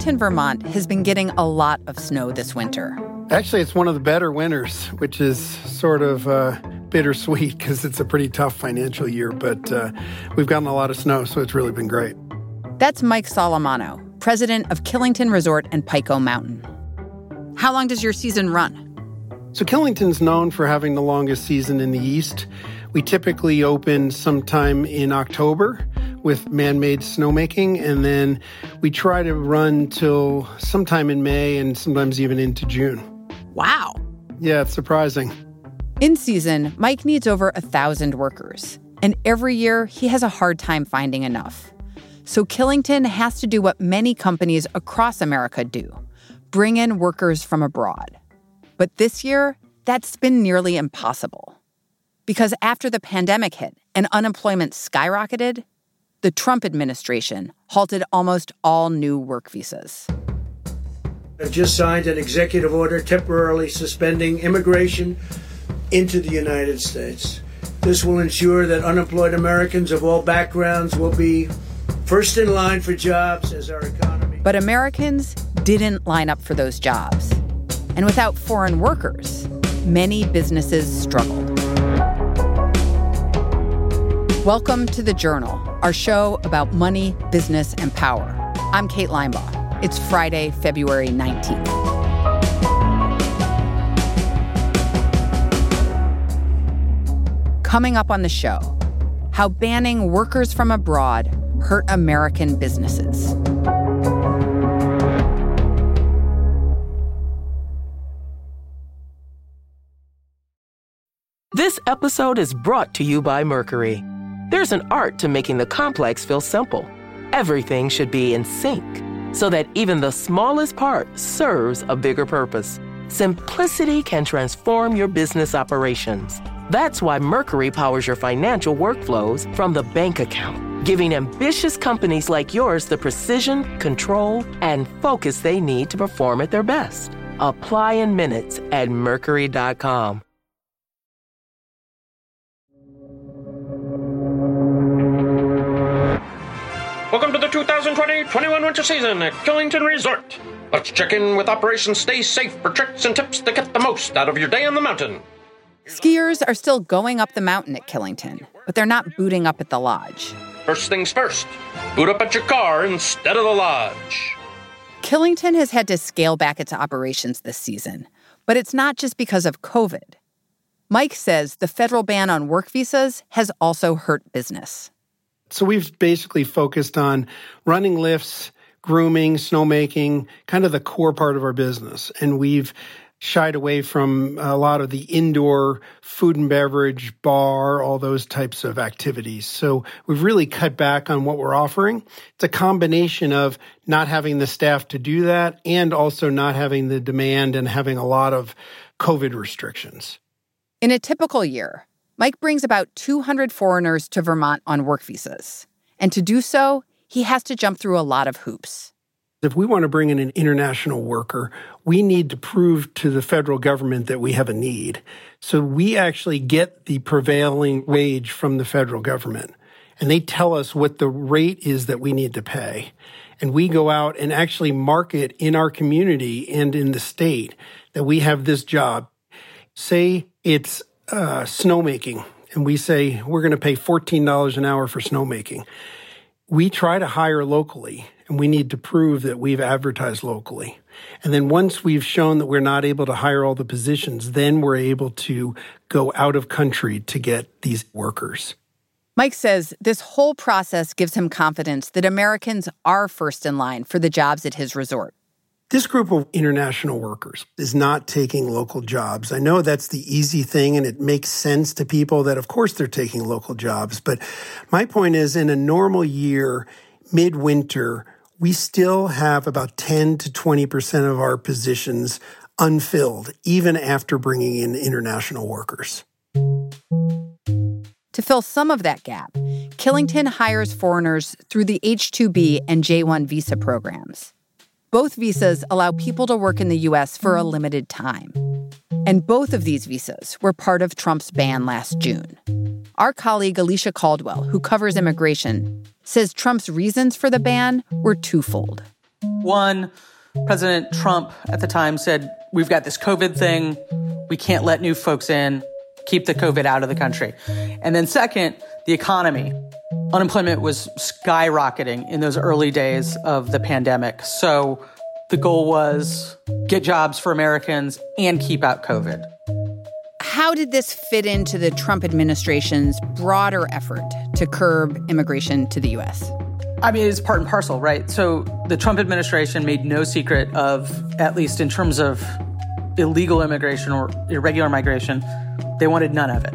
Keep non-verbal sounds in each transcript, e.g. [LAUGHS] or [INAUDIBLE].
Killington, Vermont has been getting a lot of snow this winter. Actually, it's one of the better winters, which is sort of uh, bittersweet because it's a pretty tough financial year, but uh, we've gotten a lot of snow, so it's really been great. That's Mike Solimano, president of Killington Resort and Pico Mountain. How long does your season run? So, Killington's known for having the longest season in the East. We typically open sometime in October with man made snowmaking, and then we try to run till sometime in May and sometimes even into June. Wow. Yeah, it's surprising. In season, Mike needs over a thousand workers, and every year he has a hard time finding enough. So Killington has to do what many companies across America do bring in workers from abroad. But this year, that's been nearly impossible. Because after the pandemic hit and unemployment skyrocketed, the Trump administration halted almost all new work visas. I've just signed an executive order temporarily suspending immigration into the United States. This will ensure that unemployed Americans of all backgrounds will be first in line for jobs as our economy. But Americans didn't line up for those jobs. And without foreign workers, many businesses struggled. Welcome to The Journal, our show about money, business, and power. I'm Kate Linebaugh. It's Friday, February 19th. Coming up on the show, how banning workers from abroad hurt American businesses. This episode is brought to you by Mercury. There's an art to making the complex feel simple. Everything should be in sync so that even the smallest part serves a bigger purpose. Simplicity can transform your business operations. That's why Mercury powers your financial workflows from the bank account, giving ambitious companies like yours the precision, control, and focus they need to perform at their best. Apply in minutes at Mercury.com. 2020-21 winter season at Killington Resort. Let's check in with Operation Stay Safe for tricks and tips to get the most out of your day on the mountain. Skiers are still going up the mountain at Killington, but they're not booting up at the lodge. First things first, boot up at your car instead of the lodge. Killington has had to scale back its operations this season, but it's not just because of COVID. Mike says the federal ban on work visas has also hurt business. So we've basically focused on running lifts, grooming, snowmaking, kind of the core part of our business. And we've shied away from a lot of the indoor food and beverage, bar, all those types of activities. So we've really cut back on what we're offering. It's a combination of not having the staff to do that and also not having the demand and having a lot of COVID restrictions. In a typical year, Mike brings about 200 foreigners to Vermont on work visas. And to do so, he has to jump through a lot of hoops. If we want to bring in an international worker, we need to prove to the federal government that we have a need. So we actually get the prevailing wage from the federal government. And they tell us what the rate is that we need to pay. And we go out and actually market in our community and in the state that we have this job. Say it's uh, snowmaking, and we say we're going to pay $14 an hour for snowmaking. We try to hire locally, and we need to prove that we've advertised locally. And then once we've shown that we're not able to hire all the positions, then we're able to go out of country to get these workers. Mike says this whole process gives him confidence that Americans are first in line for the jobs at his resort. This group of international workers is not taking local jobs. I know that's the easy thing and it makes sense to people that of course they're taking local jobs. But my point is in a normal year, midwinter, we still have about 10 to 20% of our positions unfilled, even after bringing in international workers. To fill some of that gap, Killington hires foreigners through the H 2B and J 1 visa programs. Both visas allow people to work in the U.S. for a limited time. And both of these visas were part of Trump's ban last June. Our colleague Alicia Caldwell, who covers immigration, says Trump's reasons for the ban were twofold. One, President Trump at the time said, We've got this COVID thing. We can't let new folks in. Keep the COVID out of the country. And then, second, the economy. Unemployment was skyrocketing in those early days of the pandemic. So the goal was get jobs for Americans and keep out COVID. How did this fit into the Trump administration's broader effort to curb immigration to the U.S.? I mean, it's part and parcel, right? So the Trump administration made no secret of, at least in terms of illegal immigration or irregular migration, they wanted none of it.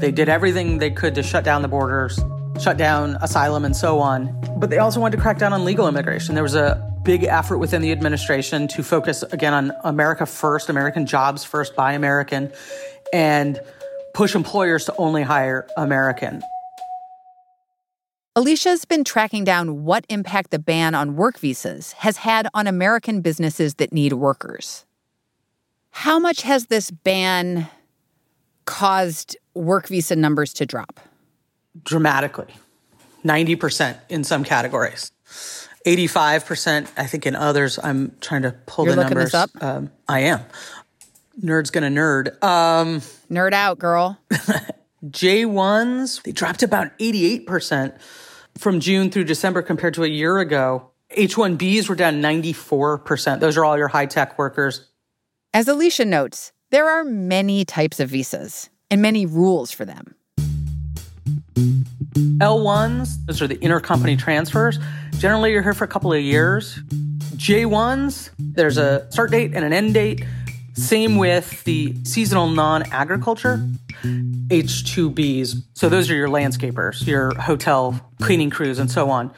They did everything they could to shut down the borders, shut down asylum, and so on. But they also wanted to crack down on legal immigration. There was a big effort within the administration to focus again on America first, American jobs first by American, and push employers to only hire American. Alicia's been tracking down what impact the ban on work visas has had on American businesses that need workers. How much has this ban caused work visa numbers to drop? Dramatically. 90% in some categories. 85%, I think, in others. I'm trying to pull You're the looking numbers. this up? Um, I am. Nerd's gonna nerd. Um, Nerd out, girl. [LAUGHS] J1s, they dropped about 88% from June through December compared to a year ago. H1Bs were down 94%. Those are all your high tech workers. As Alicia notes, there are many types of visas and many rules for them. L1s, those are the intercompany transfers. Generally, you're here for a couple of years. J1s, there's a start date and an end date. Same with the seasonal non agriculture. H2Bs. So those are your landscapers, your hotel cleaning crews, and so on.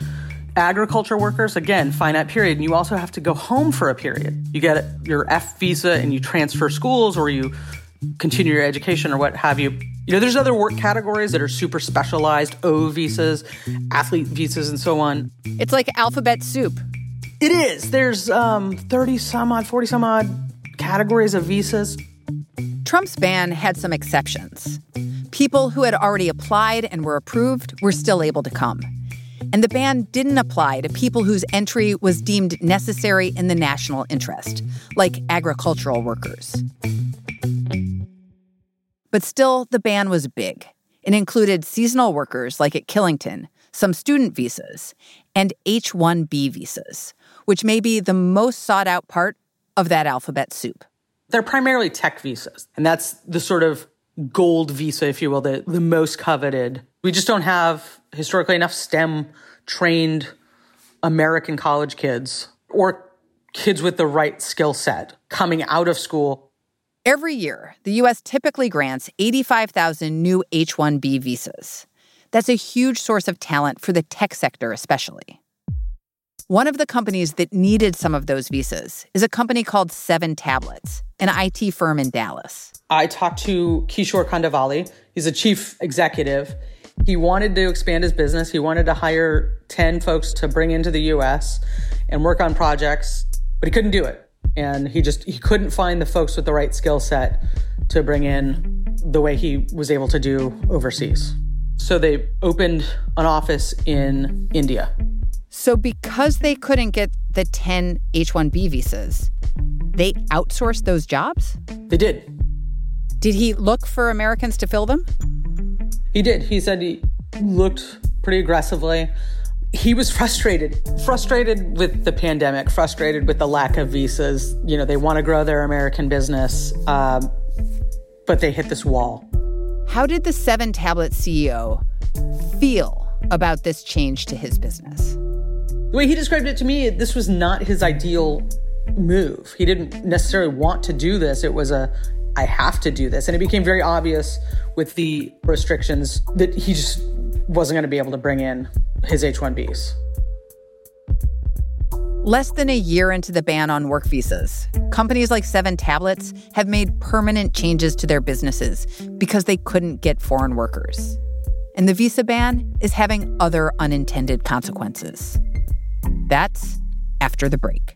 Agriculture workers, again, finite period. And you also have to go home for a period. You get your F visa and you transfer schools or you continue your education or what have you. You know, there's other work categories that are super specialized O visas, athlete visas, and so on. It's like alphabet soup. It is. There's um, 30 some odd, 40 some odd categories of visas. Trump's ban had some exceptions. People who had already applied and were approved were still able to come. And the ban didn't apply to people whose entry was deemed necessary in the national interest, like agricultural workers. But still, the ban was big. It included seasonal workers like at Killington, some student visas, and H 1B visas, which may be the most sought out part of that alphabet soup. They're primarily tech visas, and that's the sort of gold visa, if you will, the, the most coveted. We just don't have historically enough STEM trained American college kids or kids with the right skill set coming out of school. Every year, the U.S. typically grants 85,000 new H 1B visas. That's a huge source of talent for the tech sector, especially. One of the companies that needed some of those visas is a company called Seven Tablets, an IT firm in Dallas. I talked to Kishore Kandavali. He's a chief executive. He wanted to expand his business. He wanted to hire 10 folks to bring into the US and work on projects, but he couldn't do it. And he just he couldn't find the folks with the right skill set to bring in the way he was able to do overseas. So they opened an office in India. So, because they couldn't get the 10 H 1B visas, they outsourced those jobs? They did. Did he look for Americans to fill them? He did. He said he looked pretty aggressively. He was frustrated, frustrated with the pandemic, frustrated with the lack of visas. You know, they want to grow their American business, um, but they hit this wall. How did the Seven Tablet CEO feel about this change to his business? The way he described it to me, this was not his ideal move. He didn't necessarily want to do this. It was a, I have to do this. And it became very obvious with the restrictions that he just wasn't going to be able to bring in his H 1Bs. Less than a year into the ban on work visas, companies like Seven Tablets have made permanent changes to their businesses because they couldn't get foreign workers. And the visa ban is having other unintended consequences. That's after the break.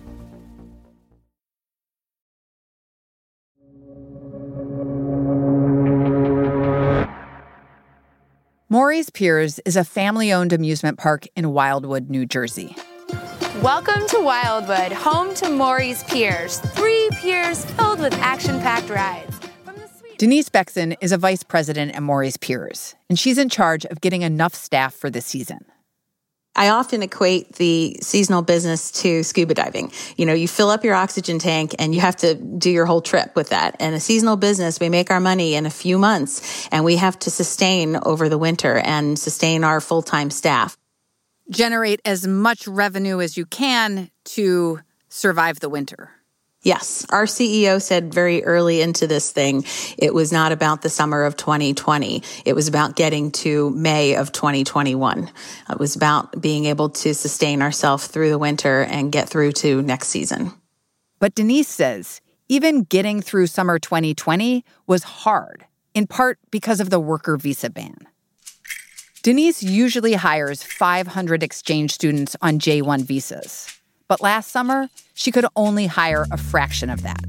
Morey's Piers is a family owned amusement park in Wildwood, New Jersey. Welcome to Wildwood, home to Morey's Piers. Three piers filled with action packed rides. Denise Beckson is a vice president at Morey's Piers, and she's in charge of getting enough staff for the season. I often equate the seasonal business to scuba diving. You know, you fill up your oxygen tank and you have to do your whole trip with that. And a seasonal business, we make our money in a few months and we have to sustain over the winter and sustain our full-time staff. Generate as much revenue as you can to survive the winter. Yes. Our CEO said very early into this thing, it was not about the summer of 2020. It was about getting to May of 2021. It was about being able to sustain ourselves through the winter and get through to next season. But Denise says even getting through summer 2020 was hard, in part because of the worker visa ban. Denise usually hires 500 exchange students on J1 visas. But last summer, she could only hire a fraction of that.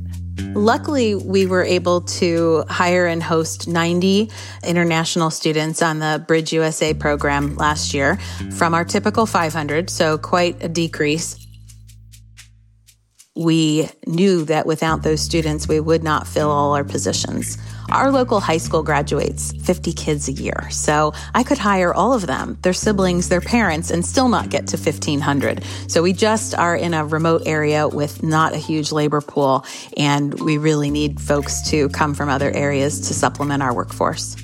Luckily, we were able to hire and host 90 international students on the Bridge USA program last year from our typical 500, so quite a decrease. We knew that without those students, we would not fill all our positions. Our local high school graduates 50 kids a year, so I could hire all of them, their siblings, their parents, and still not get to 1,500. So we just are in a remote area with not a huge labor pool, and we really need folks to come from other areas to supplement our workforce.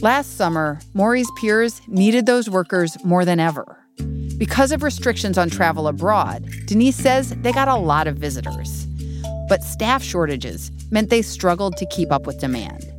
Last summer, Morey's Piers needed those workers more than ever. Because of restrictions on travel abroad, Denise says they got a lot of visitors. But staff shortages meant they struggled to keep up with demand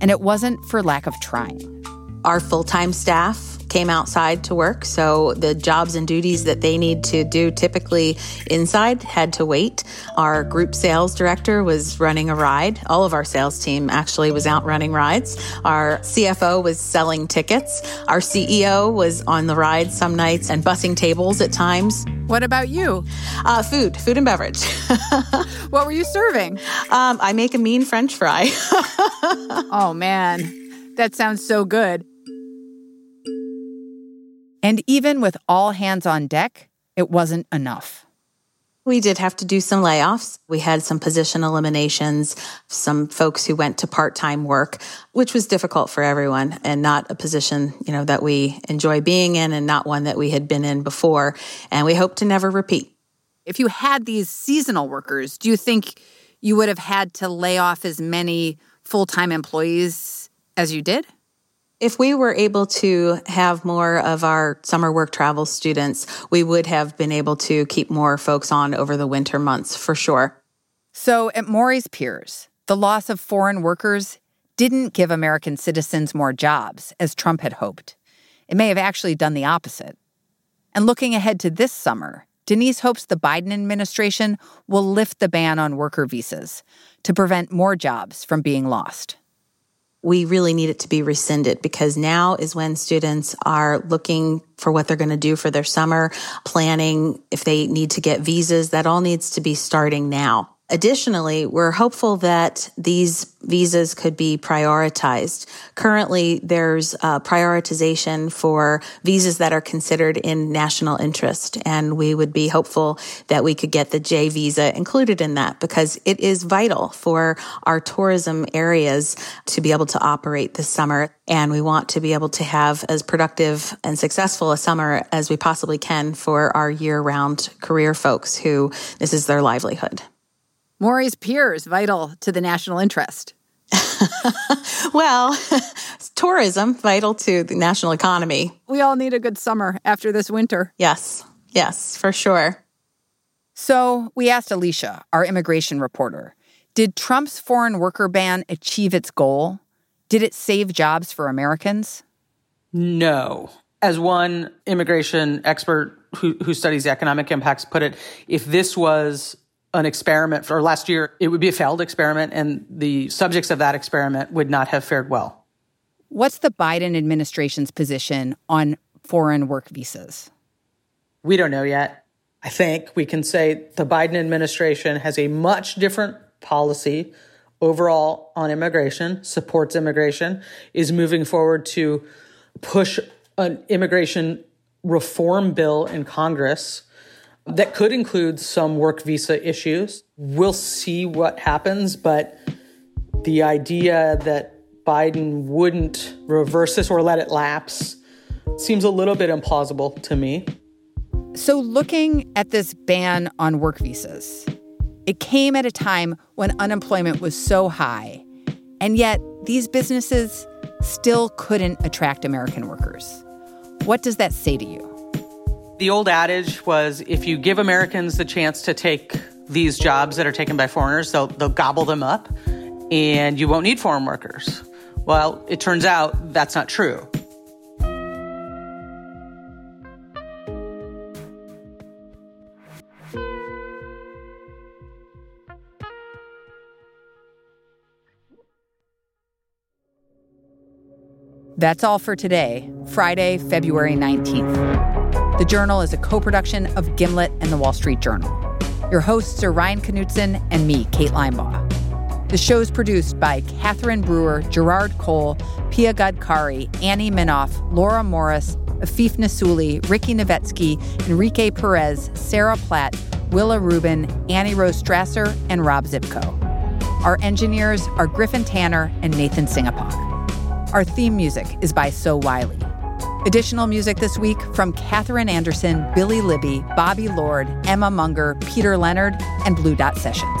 and it wasn't for lack of trying. Our full time staff came outside to work, so the jobs and duties that they need to do typically inside had to wait. Our group sales director was running a ride. All of our sales team actually was out running rides. Our CFO was selling tickets. Our CEO was on the ride some nights and bussing tables at times. What about you? Uh, food, food and beverage. [LAUGHS] what were you serving? Um, I make a mean French fry. [LAUGHS] oh, man. That sounds so good. And even with all hands on deck, it wasn't enough. We did have to do some layoffs. We had some position eliminations, some folks who went to part-time work, which was difficult for everyone and not a position, you know, that we enjoy being in and not one that we had been in before. And we hope to never repeat. If you had these seasonal workers, do you think you would have had to lay off as many full-time employees as you did? If we were able to have more of our summer work travel students, we would have been able to keep more folks on over the winter months for sure. So at Morey's Piers, the loss of foreign workers didn't give American citizens more jobs, as Trump had hoped. It may have actually done the opposite. And looking ahead to this summer, Denise hopes the Biden administration will lift the ban on worker visas to prevent more jobs from being lost we really need it to be rescinded because now is when students are looking for what they're going to do for their summer, planning if they need to get visas. That all needs to be starting now. Additionally, we're hopeful that these visas could be prioritized. Currently, there's uh, prioritization for visas that are considered in national interest, and we would be hopeful that we could get the J visa included in that because it is vital for our tourism areas to be able to operate this summer. And we want to be able to have as productive and successful a summer as we possibly can for our year round career folks who this is their livelihood. Morey's Piers vital to the national interest. [LAUGHS] well, [LAUGHS] tourism vital to the national economy. We all need a good summer after this winter. Yes, yes, for sure. So we asked Alicia, our immigration reporter, did Trump's foreign worker ban achieve its goal? Did it save jobs for Americans? No. As one immigration expert who, who studies the economic impacts put it, if this was an experiment for last year, it would be a failed experiment, and the subjects of that experiment would not have fared well. What's the Biden administration's position on foreign work visas? We don't know yet. I think we can say the Biden administration has a much different policy overall on immigration, supports immigration, is moving forward to push an immigration reform bill in Congress that could include some work visa issues. We'll see what happens, but the idea that Biden wouldn't reverse this or let it lapse seems a little bit implausible to me. So, looking at this ban on work visas, it came at a time when unemployment was so high, and yet these businesses still couldn't attract American workers. What does that say to you? The old adage was if you give Americans the chance to take these jobs that are taken by foreigners, they'll, they'll gobble them up and you won't need foreign workers. Well, it turns out that's not true. That's all for today, Friday, February 19th. The Journal is a co production of Gimlet and the Wall Street Journal. Your hosts are Ryan Knutson and me, Kate Linebaugh. The show is produced by Catherine Brewer, Jarrard Cole, Pia Gadkari, Annie Minoff, Laura Morris, Afeef Nessouli, Ricky Novetsky, Enrique Perez, Sarah Platt, Willa Rubin, Annie Rose Strasser, and Rob Szypko. Our engineers are Griffin Tanner and Nathan Singapak. Our theme music is by So Wylie. Additional music this week from Katherine Anderson, Billy Libby, Bobby Lord, Emma Munger, Peter Leonard, and Blue Dot Sessions.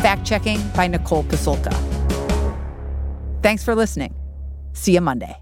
Fact checking by Nicole Pasulka. Thanks for listening. See you Monday.